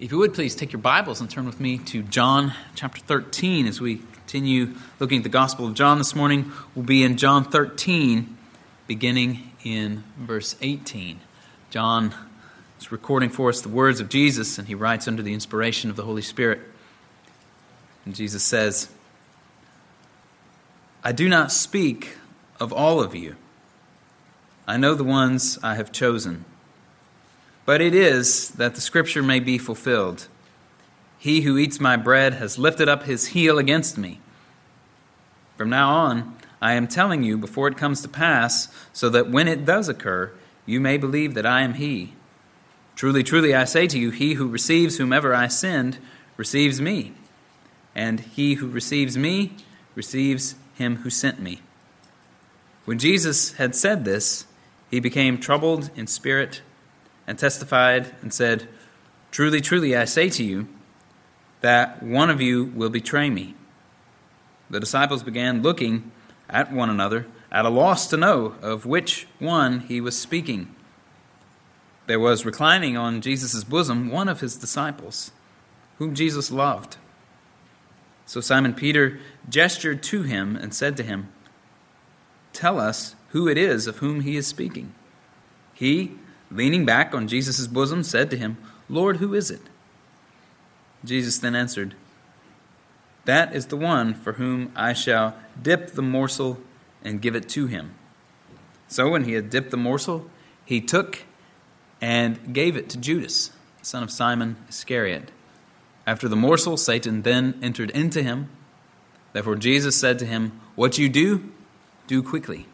If you would please take your Bibles and turn with me to John chapter 13 as we continue looking at the Gospel of John this morning. We'll be in John 13, beginning in verse 18. John is recording for us the words of Jesus, and he writes under the inspiration of the Holy Spirit. And Jesus says, I do not speak of all of you. I know the ones I have chosen. But it is that the scripture may be fulfilled. He who eats my bread has lifted up his heel against me. From now on, I am telling you before it comes to pass, so that when it does occur, you may believe that I am he. Truly, truly, I say to you, he who receives whomever I send receives me, and he who receives me receives him who sent me. When Jesus had said this, he became troubled in spirit and testified and said, Truly, truly, I say to you, that one of you will betray me. The disciples began looking at one another, at a loss to know of which one he was speaking. There was reclining on Jesus' bosom one of his disciples, whom Jesus loved. So Simon Peter gestured to him and said to him, Tell us who it is of whom he is speaking. He, leaning back on Jesus' bosom, said to him, Lord, who is it? Jesus then answered, That is the one for whom I shall dip the morsel and give it to him. So when he had dipped the morsel, he took and gave it to Judas, son of Simon Iscariot. After the morsel, Satan then entered into him. Therefore Jesus said to him, What you do, do quickly.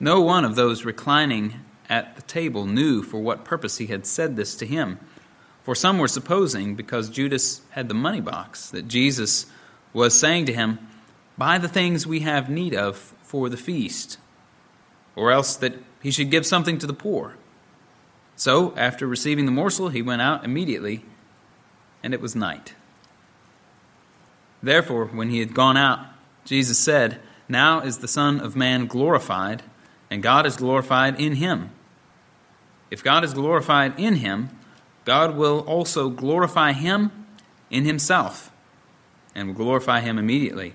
No one of those reclining at the table knew for what purpose he had said this to him. For some were supposing, because Judas had the money box, that Jesus was saying to him, Buy the things we have need of for the feast, or else that he should give something to the poor. So, after receiving the morsel, he went out immediately, and it was night. Therefore, when he had gone out, Jesus said, Now is the Son of Man glorified, and God is glorified in him. If God is glorified in him, God will also glorify him in himself, and will glorify him immediately.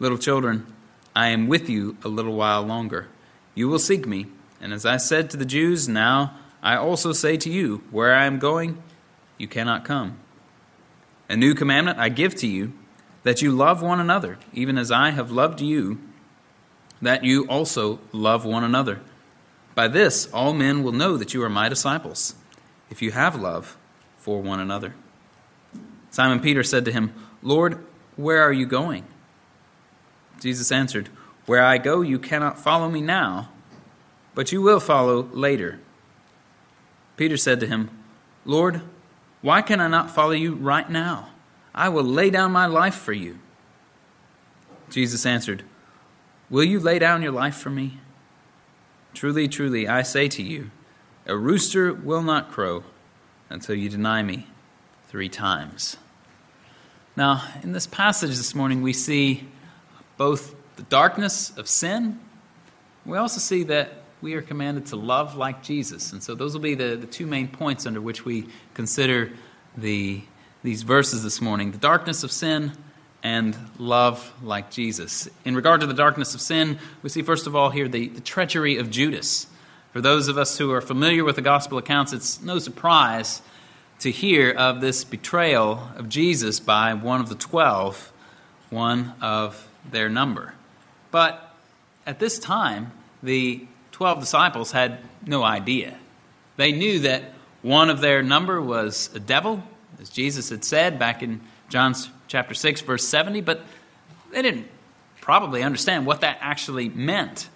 Little children, I am with you a little while longer. You will seek me, and as I said to the Jews, now I also say to you, where I am going, you cannot come. A new commandment I give to you, that you love one another, even as I have loved you, that you also love one another. By this, all men will know that you are my disciples, if you have love for one another. Simon Peter said to him, Lord, where are you going? Jesus answered, Where I go, you cannot follow me now, but you will follow later. Peter said to him, Lord, why can I not follow you right now? I will lay down my life for you. Jesus answered, Will you lay down your life for me? Truly, truly, I say to you, a rooster will not crow until you deny me three times. Now, in this passage this morning, we see both the darkness of sin. We also see that we are commanded to love like Jesus. And so those will be the, the two main points under which we consider the, these verses this morning the darkness of sin and love like Jesus. In regard to the darkness of sin, we see first of all here the, the treachery of Judas. For those of us who are familiar with the gospel accounts, it's no surprise to hear of this betrayal of Jesus by one of the twelve, one of their number. But at this time, the twelve disciples had no idea. They knew that one of their number was a devil, as Jesus had said back in John's chapter 6, verse 70, but they didn't probably understand what that actually meant.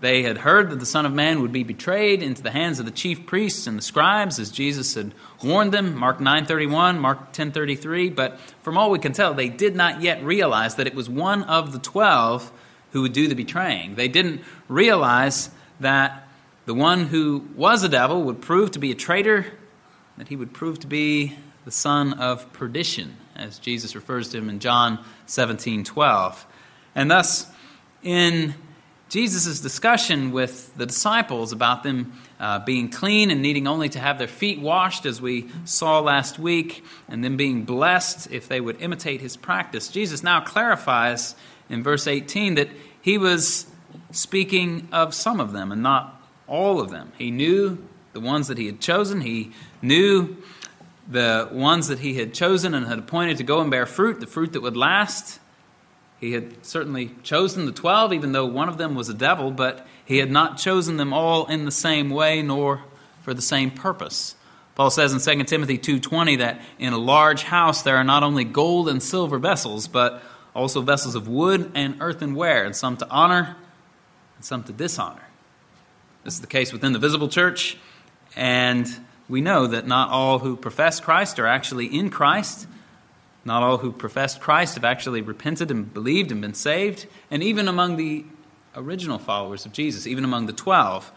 They had heard that the Son of Man would be betrayed into the hands of the chief priests and the scribes, as Jesus had warned them, Mark 9:31, Mark 10:33. But from all we can tell, they did not yet realize that it was one of the twelve who would do the betraying. They didn't realize that the one who was a devil would prove to be a traitor, that he would prove to be the son of perdition as Jesus refers to him in John 17 12. And thus, in Jesus' discussion with the disciples about them uh, being clean and needing only to have their feet washed, as we saw last week, and them being blessed if they would imitate his practice, Jesus now clarifies in verse 18 that he was speaking of some of them and not all of them. He knew the ones that he had chosen, he knew the ones that he had chosen and had appointed to go and bear fruit, the fruit that would last. He had certainly chosen the twelve, even though one of them was a devil, but he had not chosen them all in the same way nor for the same purpose. Paul says in 2 Timothy 2:20 that in a large house there are not only gold and silver vessels, but also vessels of wood and earthenware, and some to honor and some to dishonor. This is the case within the visible church, and we know that not all who profess Christ are actually in Christ. Not all who professed Christ have actually repented and believed and been saved. And even among the original followers of Jesus, even among the twelve,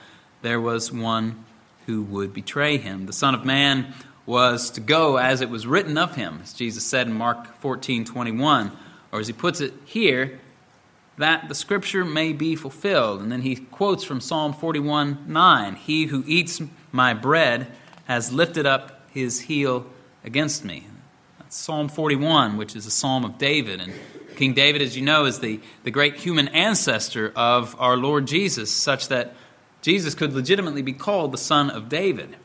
there was one who would betray him. The Son of Man was to go as it was written of him, as Jesus said in Mark 14 21, or as he puts it here, that the scripture may be fulfilled. And then he quotes from Psalm 41 9 He who eats my bread has lifted up his heel against me. That's Psalm 41, which is a psalm of David. And King David, as you know, is the, the great human ancestor of our Lord Jesus, such that Jesus could legitimately be called the son of David.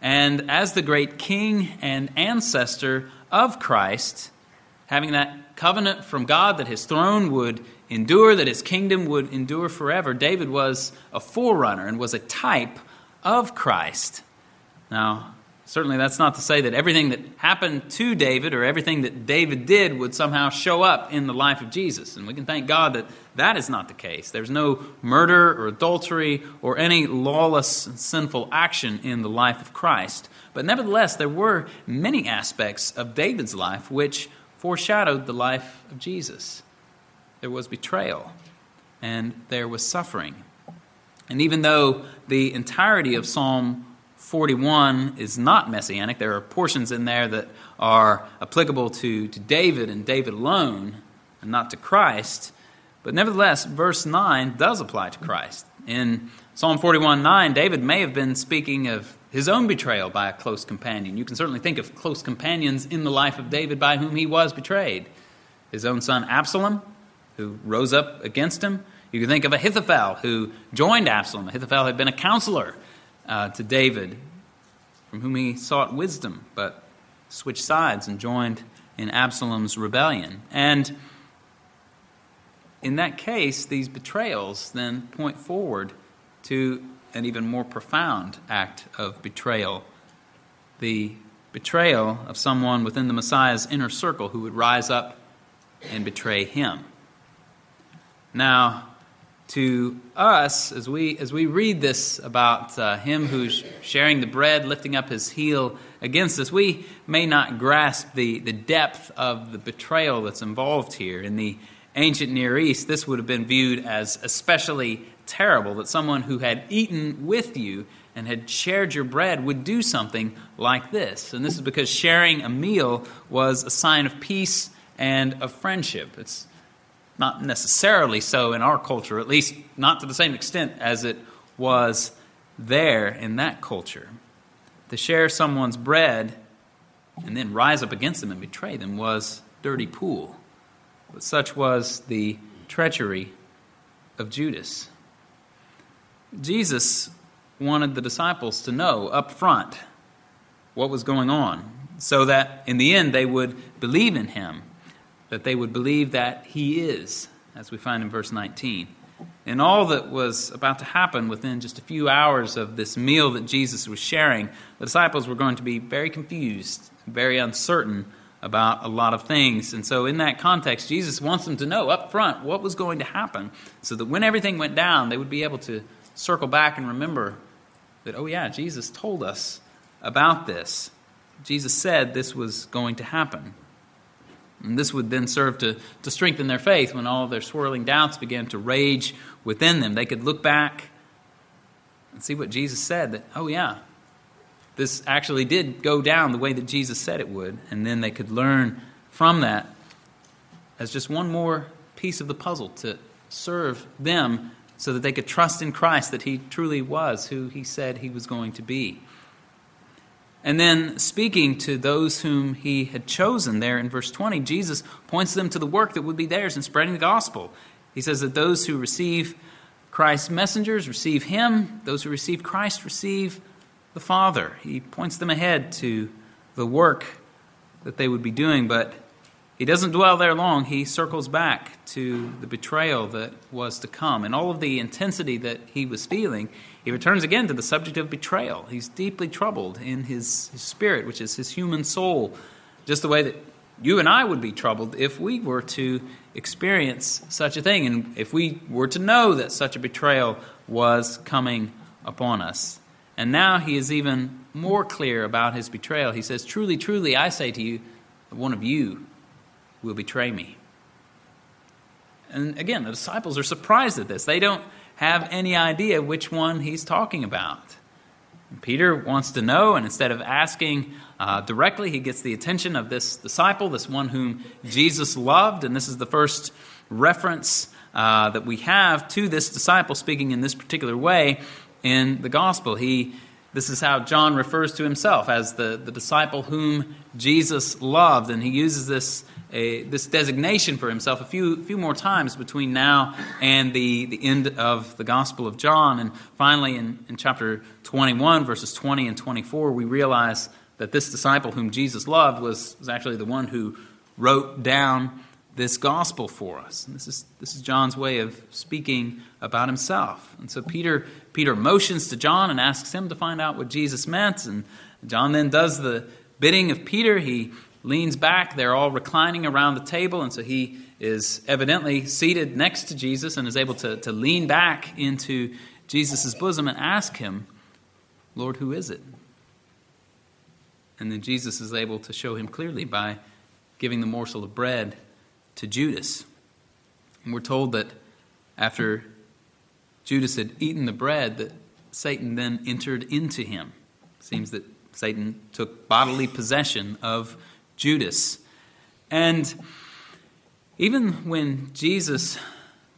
And as the great king and ancestor of Christ, having that covenant from God that his throne would endure, that his kingdom would endure forever, David was a forerunner and was a type of Christ. Now, Certainly, that's not to say that everything that happened to David or everything that David did would somehow show up in the life of Jesus. And we can thank God that that is not the case. There's no murder or adultery or any lawless and sinful action in the life of Christ. But nevertheless, there were many aspects of David's life which foreshadowed the life of Jesus. There was betrayal, and there was suffering. And even though the entirety of Psalm 41 is not messianic. There are portions in there that are applicable to, to David and David alone, and not to Christ. But nevertheless, verse 9 does apply to Christ. In Psalm 41 9, David may have been speaking of his own betrayal by a close companion. You can certainly think of close companions in the life of David by whom he was betrayed. His own son Absalom, who rose up against him. You can think of Ahithophel, who joined Absalom. Ahithophel had been a counselor uh, to David, from whom he sought wisdom, but switched sides and joined in Absalom's rebellion. And in that case, these betrayals then point forward to an even more profound act of betrayal the betrayal of someone within the Messiah's inner circle who would rise up and betray him. Now, to us as we as we read this about uh, him who's sharing the bread, lifting up his heel against us, we may not grasp the, the depth of the betrayal that's involved here. In the ancient Near East, this would have been viewed as especially terrible that someone who had eaten with you and had shared your bread would do something like this. And this is because sharing a meal was a sign of peace and of friendship. It's not necessarily so in our culture, at least not to the same extent as it was there in that culture. To share someone's bread and then rise up against them and betray them was dirty pool. But such was the treachery of Judas. Jesus wanted the disciples to know up front what was going on so that in the end they would believe in him that they would believe that he is, as we find in verse 19. And all that was about to happen within just a few hours of this meal that Jesus was sharing, the disciples were going to be very confused, very uncertain about a lot of things. And so, in that context, Jesus wants them to know up front what was going to happen so that when everything went down, they would be able to circle back and remember that, oh, yeah, Jesus told us about this. Jesus said this was going to happen. And this would then serve to, to strengthen their faith when all their swirling doubts began to rage within them. They could look back and see what Jesus said that, oh, yeah, this actually did go down the way that Jesus said it would. And then they could learn from that as just one more piece of the puzzle to serve them so that they could trust in Christ that he truly was who he said he was going to be. And then, speaking to those whom he had chosen there in verse 20, Jesus points them to the work that would be theirs in spreading the gospel. He says that those who receive Christ's messengers receive him, those who receive Christ receive the Father. He points them ahead to the work that they would be doing, but he doesn't dwell there long. He circles back to the betrayal that was to come. And all of the intensity that he was feeling, he returns again to the subject of betrayal. He's deeply troubled in his, spirit, which is his human soul, just the way that you and I would be troubled if we were to experience such a thing and if we were to know that such a betrayal was coming upon us. And now he is even more clear about his betrayal. He says, Truly, truly, I say to you, one of you will betray me. And again, the disciples are surprised at this. They don't have any idea which one he's talking about. Peter wants to know, and instead of asking uh, directly, he gets the attention of this disciple, this one whom Jesus loved. And this is the first reference uh, that we have to this disciple speaking in this particular way in the gospel. He this is how John refers to himself as the, the disciple whom Jesus loved. And he uses this a, this designation for himself a few, few more times between now and the, the end of the Gospel of John. And finally, in, in chapter 21, verses 20 and 24, we realize that this disciple whom Jesus loved was, was actually the one who wrote down this gospel for us. And this is, this is John's way of speaking about himself. And so Peter, Peter motions to John and asks him to find out what Jesus meant. And John then does the bidding of Peter. He leans back. They're all reclining around the table, and so he is evidently seated next to Jesus and is able to, to lean back into Jesus' bosom and ask him, Lord, who is it? And then Jesus is able to show him clearly by giving the morsel of bread to Judas. And we're told that after Judas had eaten the bread, that Satan then entered into him. It seems that Satan took bodily possession of Judas. And even when Jesus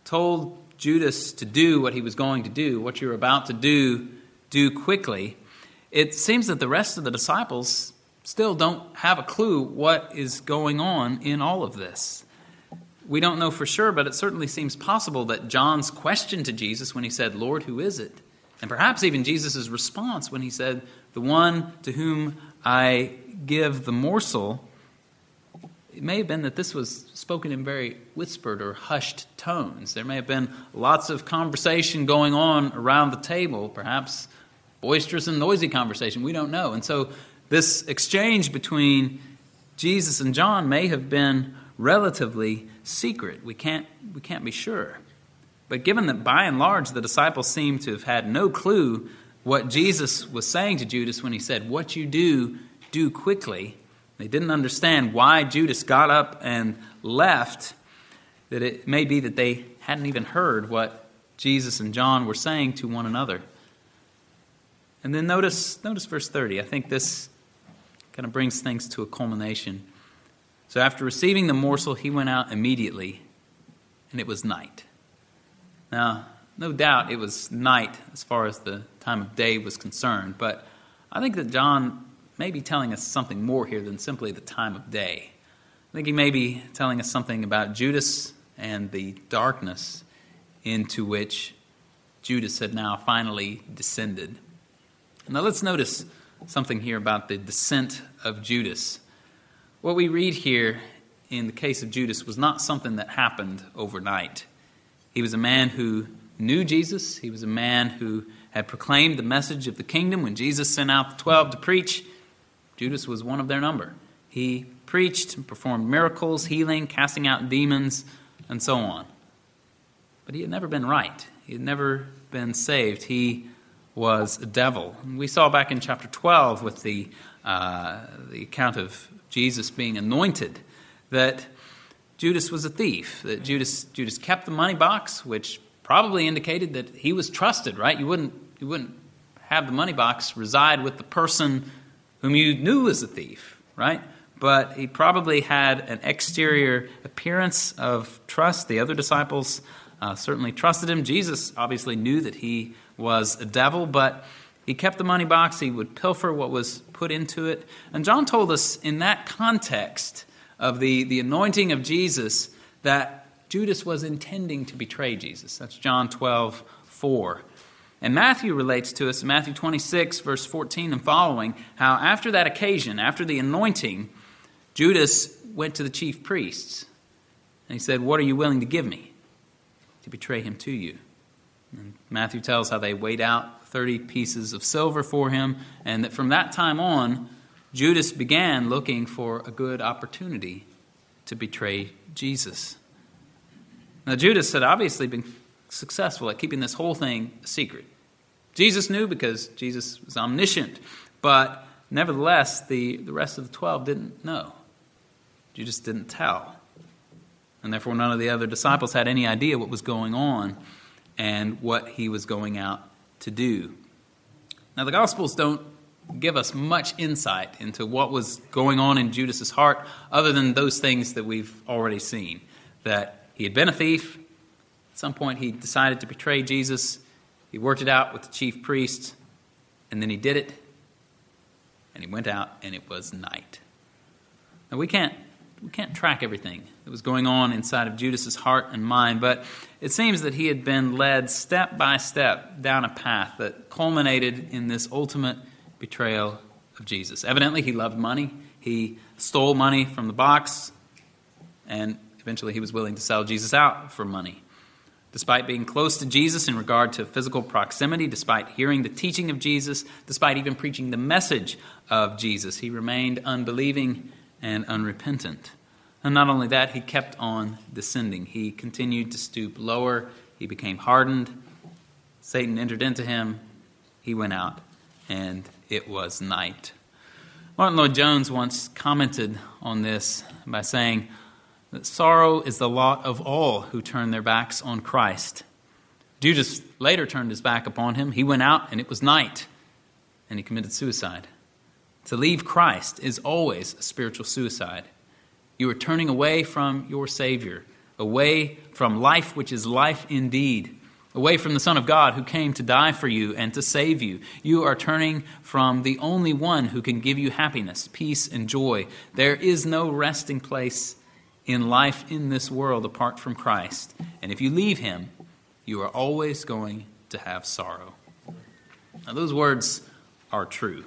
told Judas to do what he was going to do, what you're about to do, do quickly, it seems that the rest of the disciples still don't have a clue what is going on in all of this. We don't know for sure, but it certainly seems possible that John's question to Jesus when he said, Lord, who is it? And perhaps even Jesus' response when he said, The one to whom I give the morsel, it may have been that this was spoken in very whispered or hushed tones. There may have been lots of conversation going on around the table, perhaps boisterous and noisy conversation. We don't know. And so this exchange between Jesus and John may have been relatively secret. We can't, we can't be sure. But given that by and large the disciples seem to have had no clue what Jesus was saying to Judas when he said, What you do, do quickly, they didn't understand why Judas got up and left, that it may be that they hadn't even heard what Jesus and John were saying to one another. And then notice, notice verse 30. I think this kind of brings things to a culmination. So after receiving the morsel, he went out immediately, and it was night. Now, no doubt it was night as far as the time of day was concerned, but I think that John may be telling us something more here than simply the time of day. I think he may be telling us something about Judas and the darkness into which Judas had now finally descended. Now let's notice something here about the descent of Judas. What we read here in the case of Judas was not something that happened overnight. He was a man who knew Jesus, he was a man who had proclaimed the message of the kingdom when Jesus sent out the 12 to preach. Judas was one of their number. He preached and performed miracles, healing, casting out demons, and so on. But he had never been right. He had never been saved. He was a devil. And we saw back in chapter 12 with the, uh, the account of Jesus being anointed that Judas was a thief, that Judas, Judas kept the money box, which probably indicated that he was trusted, right? You wouldn't, you wouldn't have the money box reside with the person whom you knew was a thief, right? But he probably had an exterior appearance of trust. The other disciples uh, certainly trusted him. Jesus obviously knew that he was a devil, but he kept the money box. He would pilfer what was put into it. And John told us in that context of the, the anointing of Jesus that Judas was intending to betray Jesus. That's John 12, 4. And Matthew relates to us in Matthew 26, verse 14 and following, how after that occasion, after the anointing, Judas went to the chief priests and he said, What are you willing to give me to betray him to you? And Matthew tells how they weighed out 30 pieces of silver for him, and that from that time on, Judas began looking for a good opportunity to betray Jesus. Now, Judas had obviously been successful at keeping this whole thing secret. Jesus knew because Jesus was omniscient, but nevertheless, the, the rest of the 12 didn't know. Judas didn't tell. And therefore, none of the other disciples had any idea what was going on and what he was going out to do. Now, the Gospels don't give us much insight into what was going on in Judas's heart other than those things that we've already seen that he had been a thief. At some point, he decided to betray Jesus. He worked it out with the chief priests, and then he did it. And he went out, and it was night. Now, we can't we can't track everything that was going on inside of Judas's heart and mind, but it seems that he had been led step by step down a path that culminated in this ultimate betrayal of Jesus. Evidently, he loved money. He stole money from the box, and eventually he was willing to sell Jesus out for money. Despite being close to Jesus in regard to physical proximity, despite hearing the teaching of Jesus, despite even preaching the message of Jesus, he remained unbelieving and unrepentant. And not only that, he kept on descending. He continued to stoop lower. He became hardened. Satan entered into him. He went out, and it was night. Martyn Lloyd-Jones once commented on this by saying that sorrow is the lot of all who turn their backs on Christ. Judas later turned his back upon him. He went out, and it was night, and he committed suicide. To leave Christ is always a spiritual suicide. You are turning away from your Savior, away from life which is life indeed, away from the Son of God who came to die for you and to save you. You are turning from the only one who can give you happiness, peace, and joy. There is no resting place in life in this world apart from Christ. And if you leave Him, you are always going to have sorrow. Now, those words are true.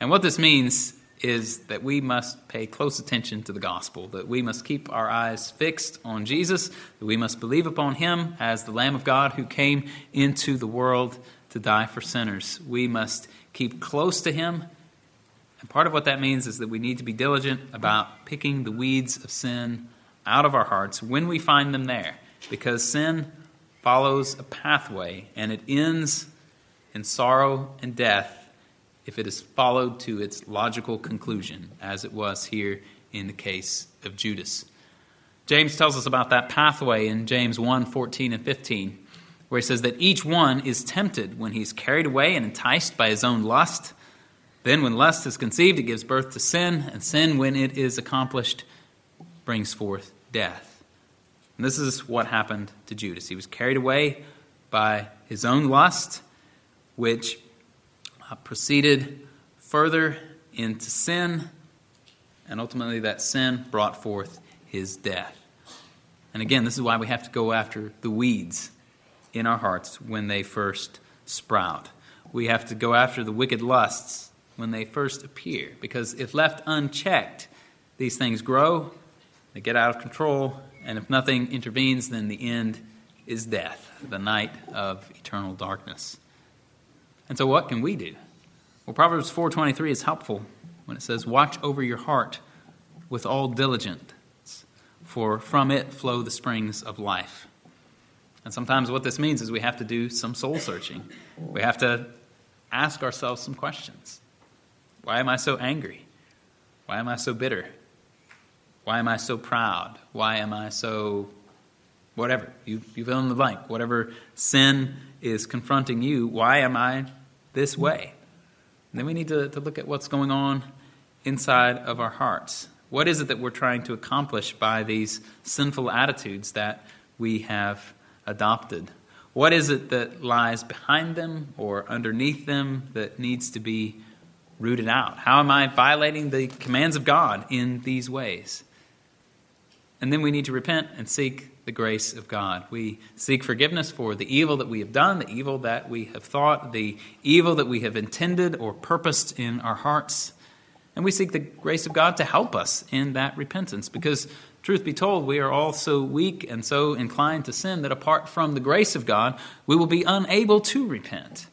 And what this means is that we must pay close attention to the gospel, that we must keep our eyes fixed on Jesus, that we must believe upon him as the Lamb of God who came into the world to die for sinners. We must keep close to him. And part of what that means is that we need to be diligent about picking the weeds of sin out of our hearts when we find them there, because sin follows a pathway and it ends in sorrow and death if it is followed to its logical conclusion, as it was here in the case of Judas. James tells us about that pathway in James 1 14 and 15, where he says that each one is tempted when he's carried away and enticed by his own lust. Then, when lust is conceived, it gives birth to sin, and sin, when it is accomplished, brings forth death. And this is what happened to Judas. He was carried away by his own lust, which uh, proceeded further into sin, and ultimately that sin brought forth his death. And again, this is why we have to go after the weeds in our hearts when they first sprout. We have to go after the wicked lusts when they first appear, because if left unchecked, these things grow, they get out of control, and if nothing intervenes, then the end is death, the night of eternal darkness. And so what can we do? Well, Proverbs 4:23 is helpful when it says, "Watch over your heart with all diligence, for from it flow the springs of life." And sometimes what this means is we have to do some soul searching. We have to ask ourselves some questions. Why am I so angry? Why am I so bitter? Why am I so proud? Why am I so whatever? You, you fill in the blank. Whatever sin is confronting you, why am I this way? And then we need to, to look at what's going on inside of our hearts. What is it that we're trying to accomplish by these sinful attitudes that we have adopted? What is it that lies behind them or underneath them that needs to be rooted out? How am I violating the commands of God in these ways? And then we need to repent and seek the grace of God. We seek forgiveness for the evil that we have done, the evil that we have thought, the evil that we have intended or purposed in our hearts. And we seek the grace of God to help us in that repentance because, truth be told, we are all so weak and so inclined to sin that apart from the grace of God, we will be unable to repent.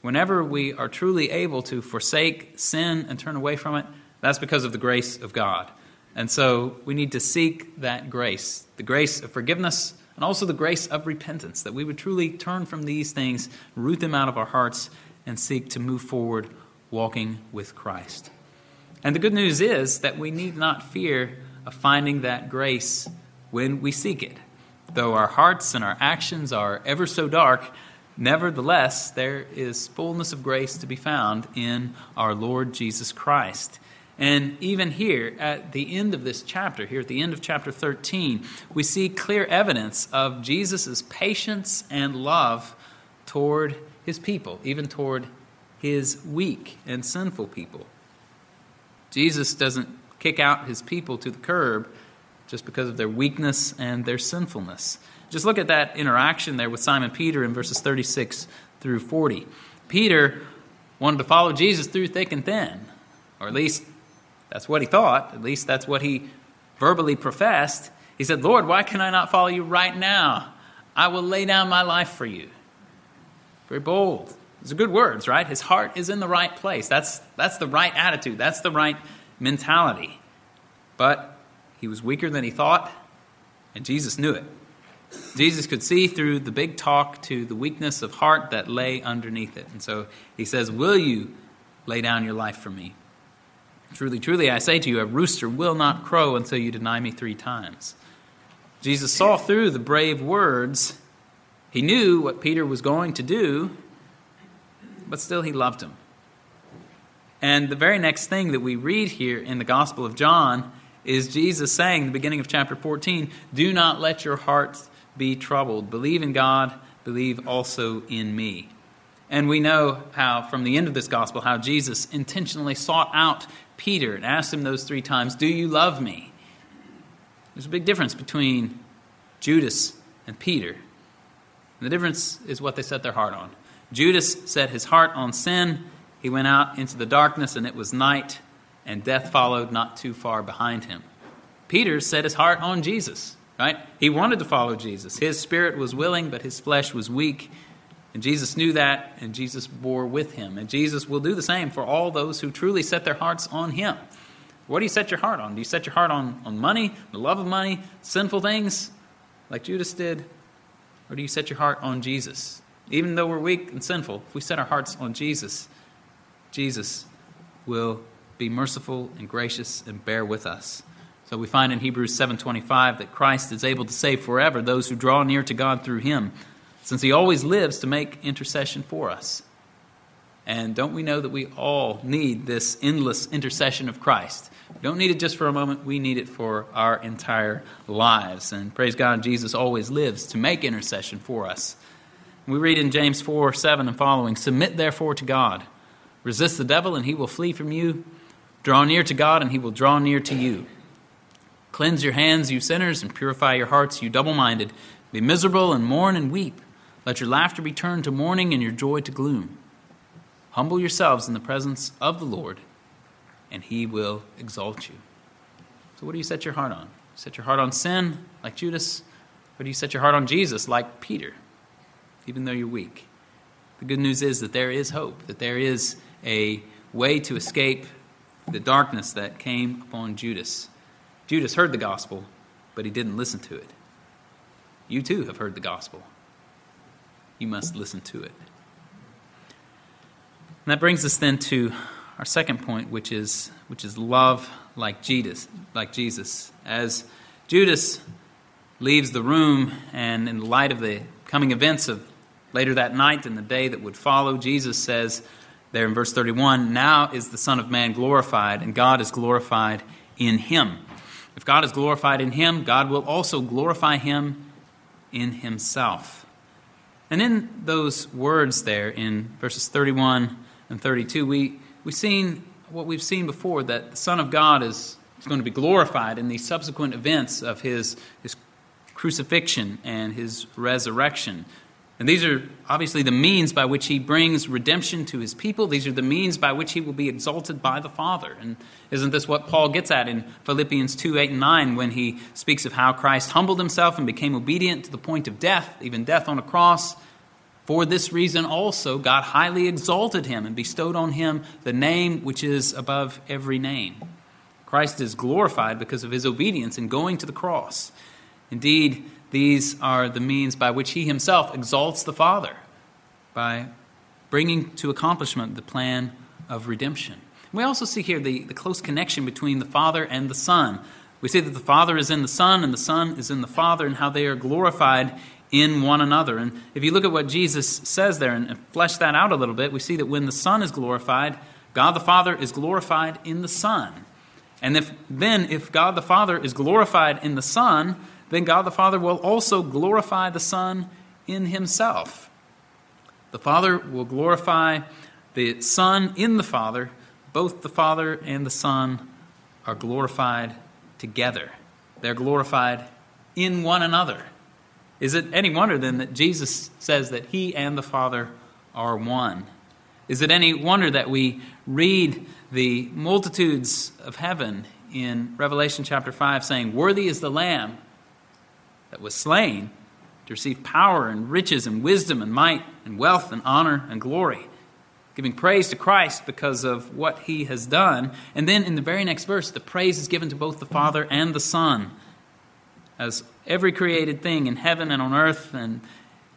Whenever we are truly able to forsake sin and turn away from it, that's because of the grace of God. And so we need to seek that grace the grace of forgiveness and also the grace of repentance, that we would truly turn from these things, root them out of our hearts, and seek to move forward walking with Christ. And the good news is that we need not fear of finding that grace when we seek it. Though our hearts and our actions are ever so dark, nevertheless, there is fullness of grace to be found in our Lord Jesus Christ. And even here, at the end of this chapter, here at the end of chapter 13, we see clear evidence of Jesus' patience and love toward his people, even toward his weak and sinful people. Jesus doesn't kick out his people to the curb just because of their weakness and their sinfulness. Just look at that interaction there with Simon Peter in verses 36 through 40. Peter wanted to follow Jesus through thick and thin, or at least that's what he thought. At least that's what he verbally professed. He said, Lord, why can I not follow you right now? I will lay down my life for you. Very bold. Those are good words, right? His heart is in the right place. That's, that's the right attitude. That's the right mentality. But he was weaker than he thought, and Jesus knew it. Jesus could see through the big talk to the weakness of heart that lay underneath it. And so he says, Will you lay down your life for me? Truly, truly, I say to you, a rooster will not crow until you deny me three times. Jesus saw through the brave words. He knew what Peter was going to do, but still he loved him. And the very next thing that we read here in the Gospel of John is Jesus saying, the beginning of chapter 14, Do not let your hearts be troubled. Believe in God, believe also in me. And we know how, from the end of this gospel, how Jesus intentionally sought out Peter and asked him those three times, Do you love me? There's a big difference between Judas and Peter. And the difference is what they set their heart on. Judas set his heart on sin. He went out into the darkness, and it was night, and death followed not too far behind him. Peter set his heart on Jesus, right? He wanted to follow Jesus. His spirit was willing, but his flesh was weak. And Jesus knew that, and Jesus bore with him. And Jesus will do the same for all those who truly set their hearts on him. What do you set your heart on? Do you set your heart on, on money, the love of money, sinful things, like Judas did? Or do you set your heart on Jesus? Even though we're weak and sinful, if we set our hearts on Jesus, Jesus will be merciful and gracious and bear with us. So we find in Hebrews 7:25 that Christ is able to save forever those who draw near to God through him since he always lives to make intercession for us. And don't we know that we all need this endless intercession of Christ? We don't need it just for a moment, we need it for our entire lives. And praise God, Jesus always lives to make intercession for us. We read in James 4 7 and following Submit therefore to God. Resist the devil, and he will flee from you. Draw near to God, and he will draw near to you. Cleanse your hands, you sinners, and purify your hearts, you double minded. Be miserable and mourn and weep. Let your laughter be turned to mourning and your joy to gloom. Humble yourselves in the presence of the Lord, and he will exalt you. So, what do you set your heart on? Set your heart on sin, like Judas, or do you set your heart on Jesus, like Peter, even though you're weak? The good news is that there is hope, that there is a way to escape the darkness that came upon Judas. Judas heard the gospel, but he didn't listen to it. You too have heard the gospel, you must listen to it. And that brings us then to our second point, which is which is love like Jesus, like Jesus. As Judas leaves the room, and in light of the coming events of later that night and the day that would follow, Jesus says there in verse 31, "Now is the Son of Man glorified, and God is glorified in him. If God is glorified in him, God will also glorify him in himself. And in those words there in verses 31 and 32, we, we've seen what we've seen before that the Son of God is, is going to be glorified in the subsequent events of his, his crucifixion and his resurrection. And these are obviously the means by which he brings redemption to his people. These are the means by which he will be exalted by the Father. And isn't this what Paul gets at in Philippians 2 8 and 9 when he speaks of how Christ humbled himself and became obedient to the point of death, even death on a cross? For this reason also, God highly exalted him and bestowed on him the name which is above every name. Christ is glorified because of his obedience in going to the cross. Indeed, these are the means by which he himself exalts the Father, by bringing to accomplishment the plan of redemption. We also see here the, the close connection between the Father and the Son. We see that the Father is in the Son and the Son is in the Father, and how they are glorified in one another. And if you look at what Jesus says there and flesh that out a little bit, we see that when the Son is glorified, God the Father is glorified in the Son. And if then if God the Father is glorified in the Son, then God the Father will also glorify the Son in himself. The Father will glorify the Son in the Father. Both the Father and the Son are glorified together. They're glorified in one another. Is it any wonder then that Jesus says that he and the Father are one? Is it any wonder that we read the multitudes of heaven in Revelation chapter 5 saying, Worthy is the Lamb that was slain to receive power and riches and wisdom and might and wealth and honor and glory, giving praise to Christ because of what he has done. And then in the very next verse, the praise is given to both the Father and the Son. As every created thing in heaven and on earth and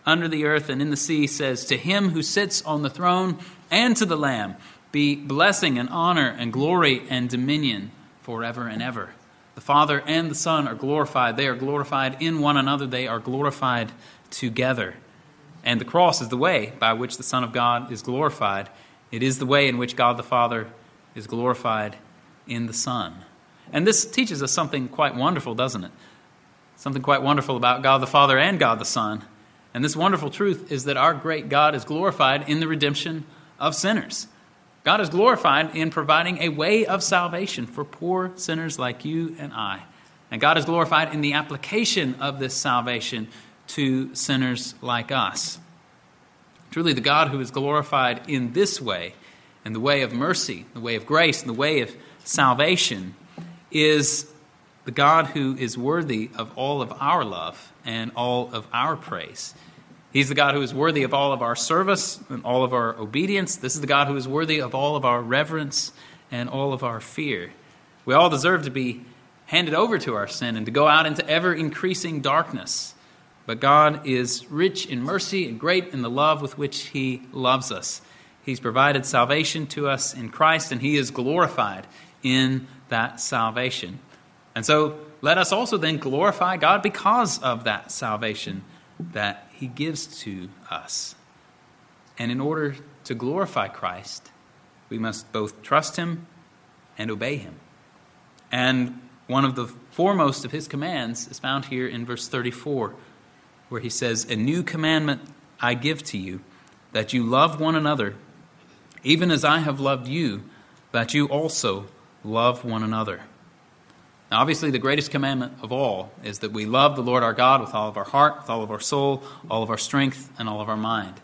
under the earth and in the sea says, To him who sits on the throne and to the Lamb be blessing and honor and glory and dominion forever and ever. The Father and the Son are glorified. They are glorified in one another, they are glorified together. And the cross is the way by which the Son of God is glorified. It is the way in which God the Father is glorified in the Son. And this teaches us something quite wonderful, doesn't it? Something quite wonderful about God the Father and God the Son. And this wonderful truth is that our great God is glorified in the redemption of sinners. God is glorified in providing a way of salvation for poor sinners like you and I. And God is glorified in the application of this salvation to sinners like us. Truly, the God who is glorified in this way, in the way of mercy, the way of grace, and the way of salvation, is the God who is worthy of all of our love and all of our praise. He's the God who is worthy of all of our service and all of our obedience. This is the God who is worthy of all of our reverence and all of our fear. We all deserve to be handed over to our sin and to go out into ever increasing darkness. But God is rich in mercy and great in the love with which He loves us. He's provided salvation to us in Christ, and He is glorified in that salvation. And so let us also then glorify God because of that salvation that he gives to us. And in order to glorify Christ, we must both trust him and obey him. And one of the foremost of his commands is found here in verse 34, where he says, A new commandment I give to you, that you love one another, even as I have loved you, that you also love one another. Now, obviously, the greatest commandment of all is that we love the Lord our God with all of our heart, with all of our soul, all of our strength, and all of our mind.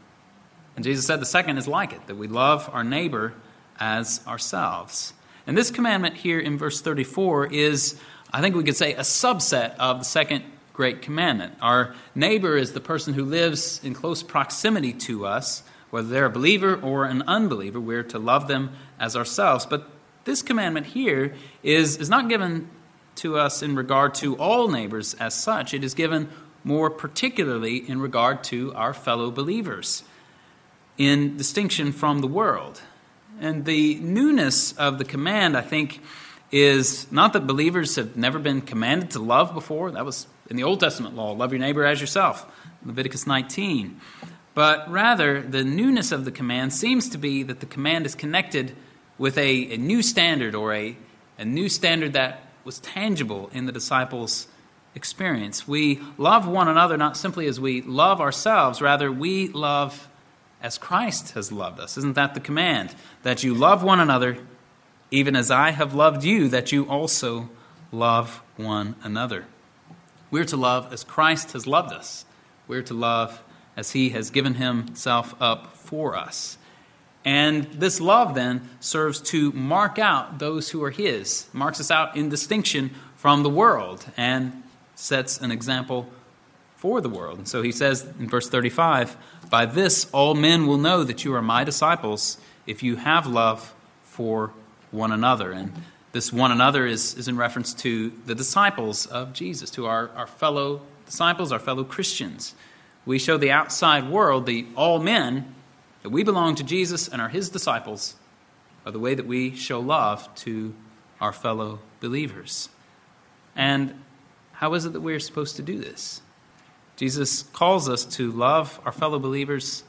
And Jesus said the second is like it, that we love our neighbor as ourselves. And this commandment here in verse 34 is, I think we could say, a subset of the second great commandment. Our neighbor is the person who lives in close proximity to us, whether they're a believer or an unbeliever. We're to love them as ourselves. But this commandment here is, is not given to us in regard to all neighbors as such, it is given more particularly in regard to our fellow believers, in distinction from the world. And the newness of the command, I think, is not that believers have never been commanded to love before. That was in the Old Testament law love your neighbor as yourself, Leviticus 19. But rather, the newness of the command seems to be that the command is connected with a, a new standard or a, a new standard that was tangible in the disciples' experience. We love one another not simply as we love ourselves, rather, we love as Christ has loved us. Isn't that the command? That you love one another even as I have loved you, that you also love one another. We're to love as Christ has loved us. We're to love as he has given himself up for us. And this love then serves to mark out those who are his, marks us out in distinction from the world, and sets an example for the world. And so he says in verse 35 By this all men will know that you are my disciples if you have love for one another. And this one another is, is in reference to the disciples of Jesus, to our, our fellow disciples, our fellow Christians. We show the outside world, the all men, that we belong to Jesus and are his disciples, by the way that we show love to our fellow believers. And how is it that we're supposed to do this? Jesus calls us to love our fellow believers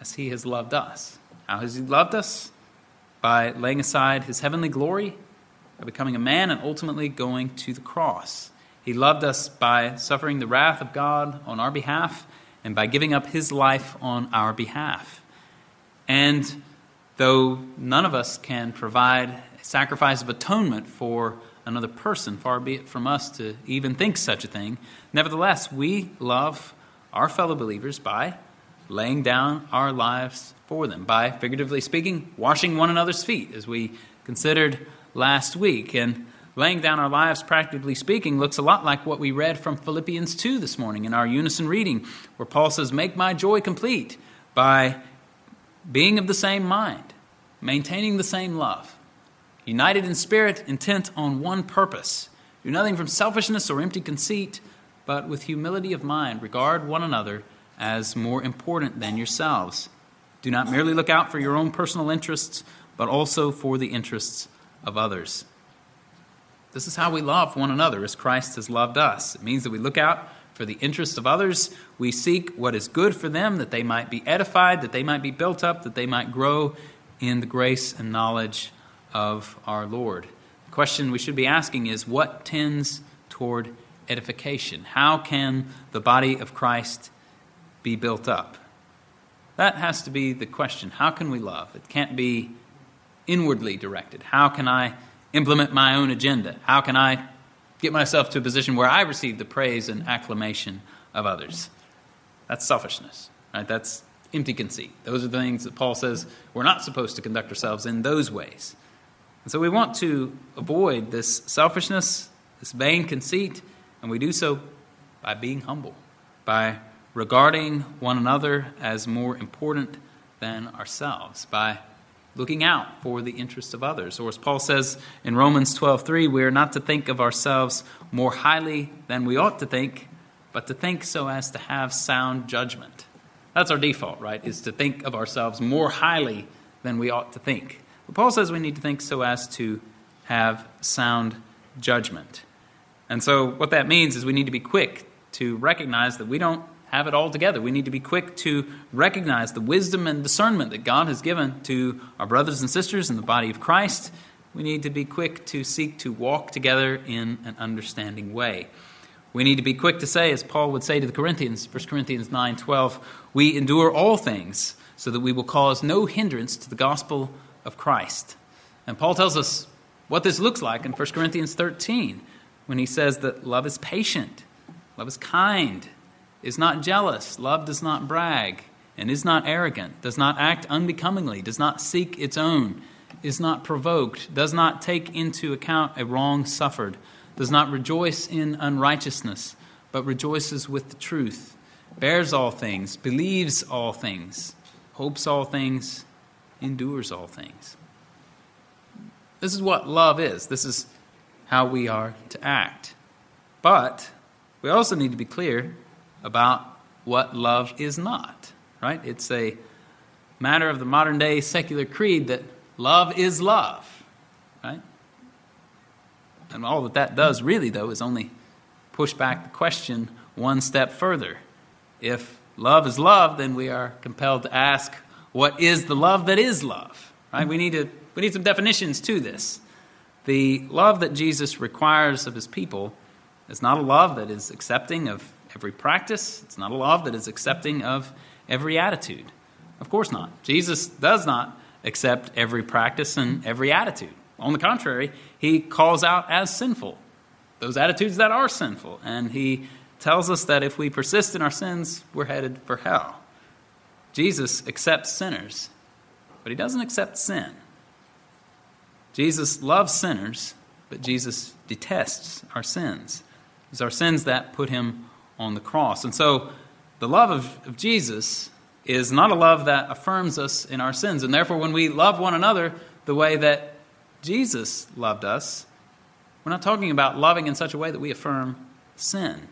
as he has loved us. How has he loved us? By laying aside his heavenly glory, by becoming a man, and ultimately going to the cross. He loved us by suffering the wrath of God on our behalf and by giving up his life on our behalf. And though none of us can provide a sacrifice of atonement for another person, far be it from us to even think such a thing. Nevertheless, we love our fellow believers by laying down our lives for them, by, figuratively speaking, washing one another's feet, as we considered last week. And laying down our lives, practically speaking, looks a lot like what we read from Philippians 2 this morning in our unison reading, where Paul says, Make my joy complete by being of the same mind, maintaining the same love united in spirit, intent on one purpose. Do nothing from selfishness or empty conceit, but with humility of mind, regard one another as more important than yourselves. Do not merely look out for your own personal interests, but also for the interests of others. This is how we love one another as Christ has loved us. It means that we look out for the interests of others. We seek what is good for them, that they might be edified, that they might be built up, that they might grow in the grace and knowledge of our Lord. The question we should be asking is what tends toward edification? How can the body of Christ be built up? That has to be the question. How can we love? It can't be inwardly directed. How can I implement my own agenda? How can I get myself to a position where I receive the praise and acclamation of others? That's selfishness, right? That's empty conceit. Those are the things that Paul says we're not supposed to conduct ourselves in those ways. And so we want to avoid this selfishness, this vain conceit, and we do so by being humble, by regarding one another as more important than ourselves, by looking out for the interests of others. Or as Paul says in Romans 12:3, we are not to think of ourselves more highly than we ought to think, but to think so as to have sound judgment. That's our default, right? Is to think of ourselves more highly than we ought to think. But Paul says we need to think so as to have sound judgment. And so, what that means is we need to be quick to recognize that we don't have it all together. We need to be quick to recognize the wisdom and discernment that God has given to our brothers and sisters in the body of Christ. We need to be quick to seek to walk together in an understanding way. We need to be quick to say, as Paul would say to the Corinthians, 1 Corinthians 9 12, we endure all things so that we will cause no hindrance to the gospel of Christ. And Paul tells us what this looks like in 1 Corinthians 13 when he says that love is patient, love is kind, is not jealous, love does not brag, and is not arrogant, does not act unbecomingly, does not seek its own, is not provoked, does not take into account a wrong suffered, does not rejoice in unrighteousness, but rejoices with the truth, bears all things, believes all things, hopes all things endures all things. This is what love is. This is how we are to act. But we also need to be clear about what love is not, right? It's a matter of the modern day secular creed that love is love, right? And all that that does really, though, is only push back the question one step further. If love is love, then we are compelled to ask what is the love that is love? Right? We need to we need some definitions to this. The love that Jesus requires of his people is not a love that is accepting of every practice. It's not a love that is accepting of every attitude. Of course not. Jesus does not accept every practice and every attitude. On the contrary, he calls out as sinful those attitudes that are sinful. And he tells us that if we persist in our sins, we're headed for hell. Jesus accepts sinners, but he doesn't accept sin. Jesus loves sinners, but Jesus detests our sins. It's our sins that put him on the cross. And so the love of, of Jesus is not a love that affirms us in our sins. And therefore, when we love one another the way that Jesus loved us, we're not talking about loving in such a way that we affirm sin.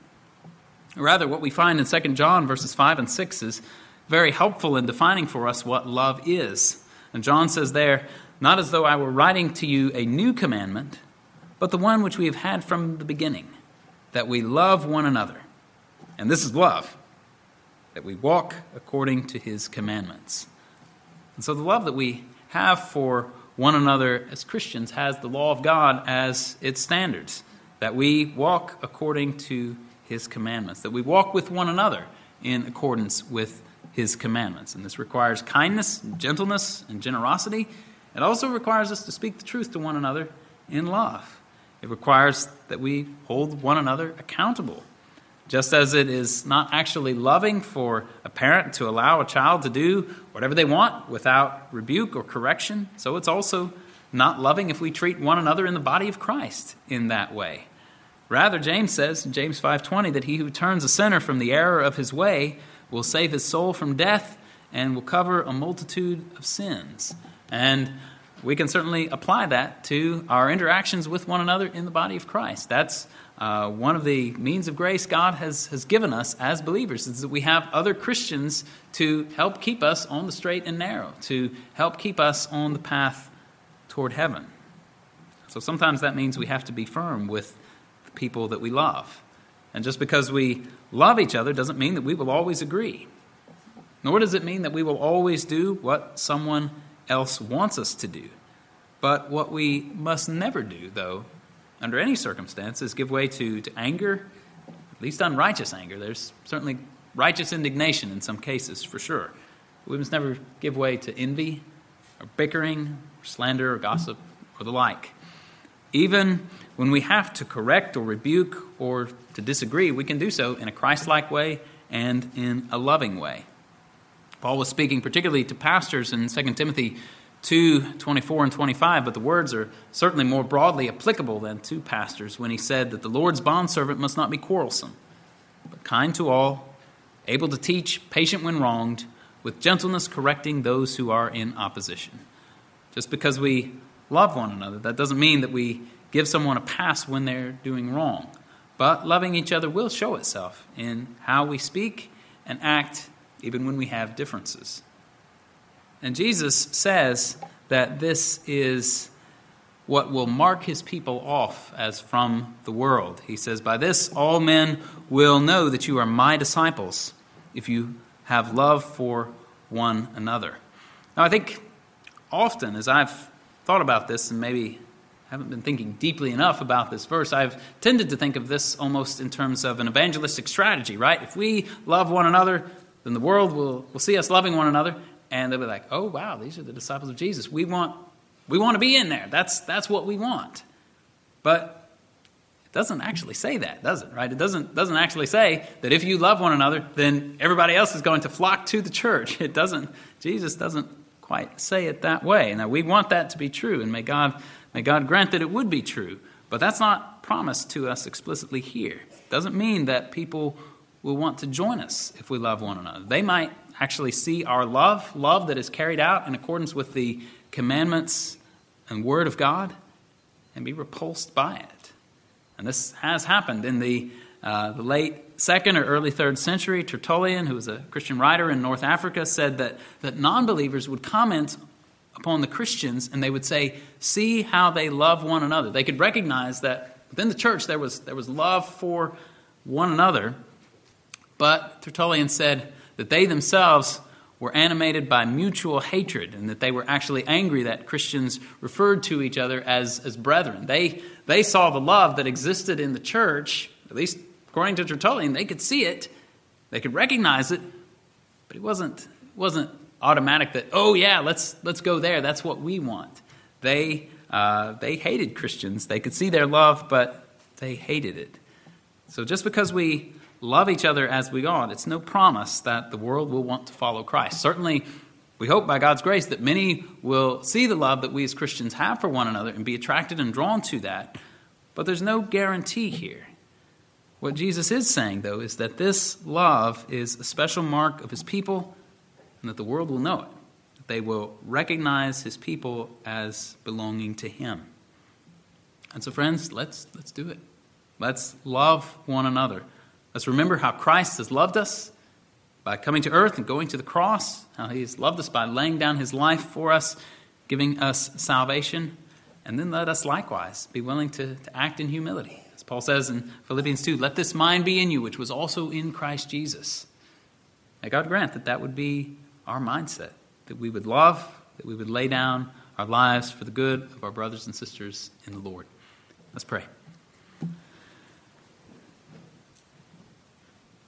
Rather, what we find in 2 John verses 5 and 6 is very helpful in defining for us what love is. And John says there, not as though I were writing to you a new commandment, but the one which we have had from the beginning, that we love one another. And this is love, that we walk according to his commandments. And so the love that we have for one another as Christians has the law of God as its standards, that we walk according to his commandments, that we walk with one another in accordance with his commandments. And this requires kindness, gentleness, and generosity. It also requires us to speak the truth to one another in love. It requires that we hold one another accountable just as it is not actually loving for a parent to allow a child to do whatever they want without rebuke or correction, so it's also not loving if we treat one another in the body of Christ in that way. Rather, James says in James 5:20 that he who turns a sinner from the error of his way will save his soul from death and will cover a multitude of sins. And we can certainly apply that to our interactions with one another in the body of Christ. That's uh, one of the means of grace God has, has given us as believers is that we have other Christians to help keep us on the straight and narrow, to help keep us on the path toward heaven. So sometimes that means we have to be firm with the people that we love. And just because we love each other doesn't mean that we will always agree. Nor does it mean that we will always do what someone else wants us to do. But what we must never do, though, under any circumstances, give way to, to anger, at least unrighteous anger. There's certainly righteous indignation in some cases, for sure. We must never give way to envy or bickering or slander or gossip or the like. Even when we have to correct or rebuke or to disagree, we can do so in a Christ like way and in a loving way. Paul was speaking particularly to pastors in 2 Timothy 2 24 and 25, but the words are certainly more broadly applicable than to pastors when he said that the Lord's bondservant must not be quarrelsome, but kind to all, able to teach, patient when wronged, with gentleness correcting those who are in opposition. Just because we love one another, that doesn't mean that we give someone a pass when they're doing wrong. But loving each other will show itself in how we speak and act, even when we have differences. And Jesus says that this is what will mark his people off as from the world. He says, By this all men will know that you are my disciples if you have love for one another. Now, I think often as I've thought about this and maybe haven't been thinking deeply enough about this verse, I've tended to think of this almost in terms of an evangelistic strategy, right? If we love one another, then the world will, will see us loving one another, and they'll be like, "Oh wow, these are the disciples of Jesus. We want we want to be in there. That's that's what we want." But it doesn't actually say that, does it? Right? It doesn't doesn't actually say that if you love one another, then everybody else is going to flock to the church. It doesn't. Jesus doesn't quite say it that way. Now we want that to be true, and may God may God grant that it would be true. But that's not promised to us explicitly here. It doesn't mean that people will want to join us if we love one another. They might actually see our love, love that is carried out in accordance with the commandments and word of God, and be repulsed by it. And this has happened in the, uh, the late second or early third century. Tertullian, who was a Christian writer in North Africa, said that, that non believers would comment upon the Christians and they would say, See how they love one another. They could recognize that within the church there was, there was love for one another. But Tertullian said, that they themselves were animated by mutual hatred and that they were actually angry that Christians referred to each other as, as brethren. They, they saw the love that existed in the church At least according to Tertullian, they could see it, they could recognize it, but it wasn't, it wasn't automatic that, oh yeah, let's, let's go there. That's what we want. They, uh, they hated Christians. They could see their love, but they hated it. So just because we love each other as we ought, it's no promise that the world will want to follow Christ. Certainly, we hope by God's grace that many will see the love that we as Christians have for one another and be attracted and drawn to that. But there's no guarantee here. What Jesus is saying, though, is that this love is a special mark of his people and that the world will know it. That they will recognize his people as belonging to him. And so, friends, let's, let's do it. Let's love one another. Let's remember how Christ has loved us by coming to earth and going to the cross, how he has loved us by laying down his life for us, giving us salvation. And then let us likewise be willing to, to act in humility. As Paul says in Philippians 2, let this mind be in you, which was also in Christ Jesus. May God grant that that would be our mindset, that we would love, that we would lay down our lives for the good of our brothers and sisters in the Lord. Let's pray.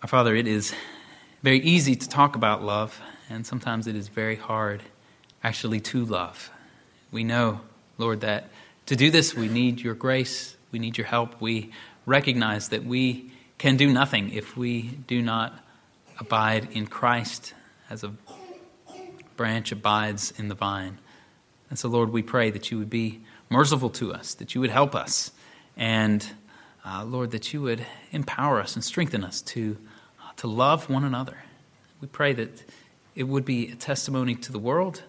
Our Father, it is very easy to talk about love, and sometimes it is very hard actually to love. We know, Lord, that to do this we need your grace, we need your help. We recognize that we can do nothing if we do not abide in Christ as a branch abides in the vine. And so, Lord, we pray that you would be merciful to us, that you would help us, and uh, Lord, that you would empower us and strengthen us to to love one another. We pray that it would be a testimony to the world,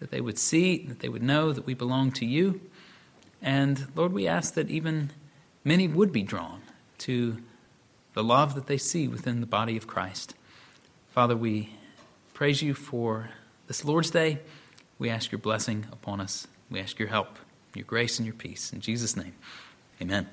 that they would see, that they would know that we belong to you. And Lord, we ask that even many would be drawn to the love that they see within the body of Christ. Father, we praise you for this Lord's Day. We ask your blessing upon us. We ask your help, your grace, and your peace. In Jesus' name, amen.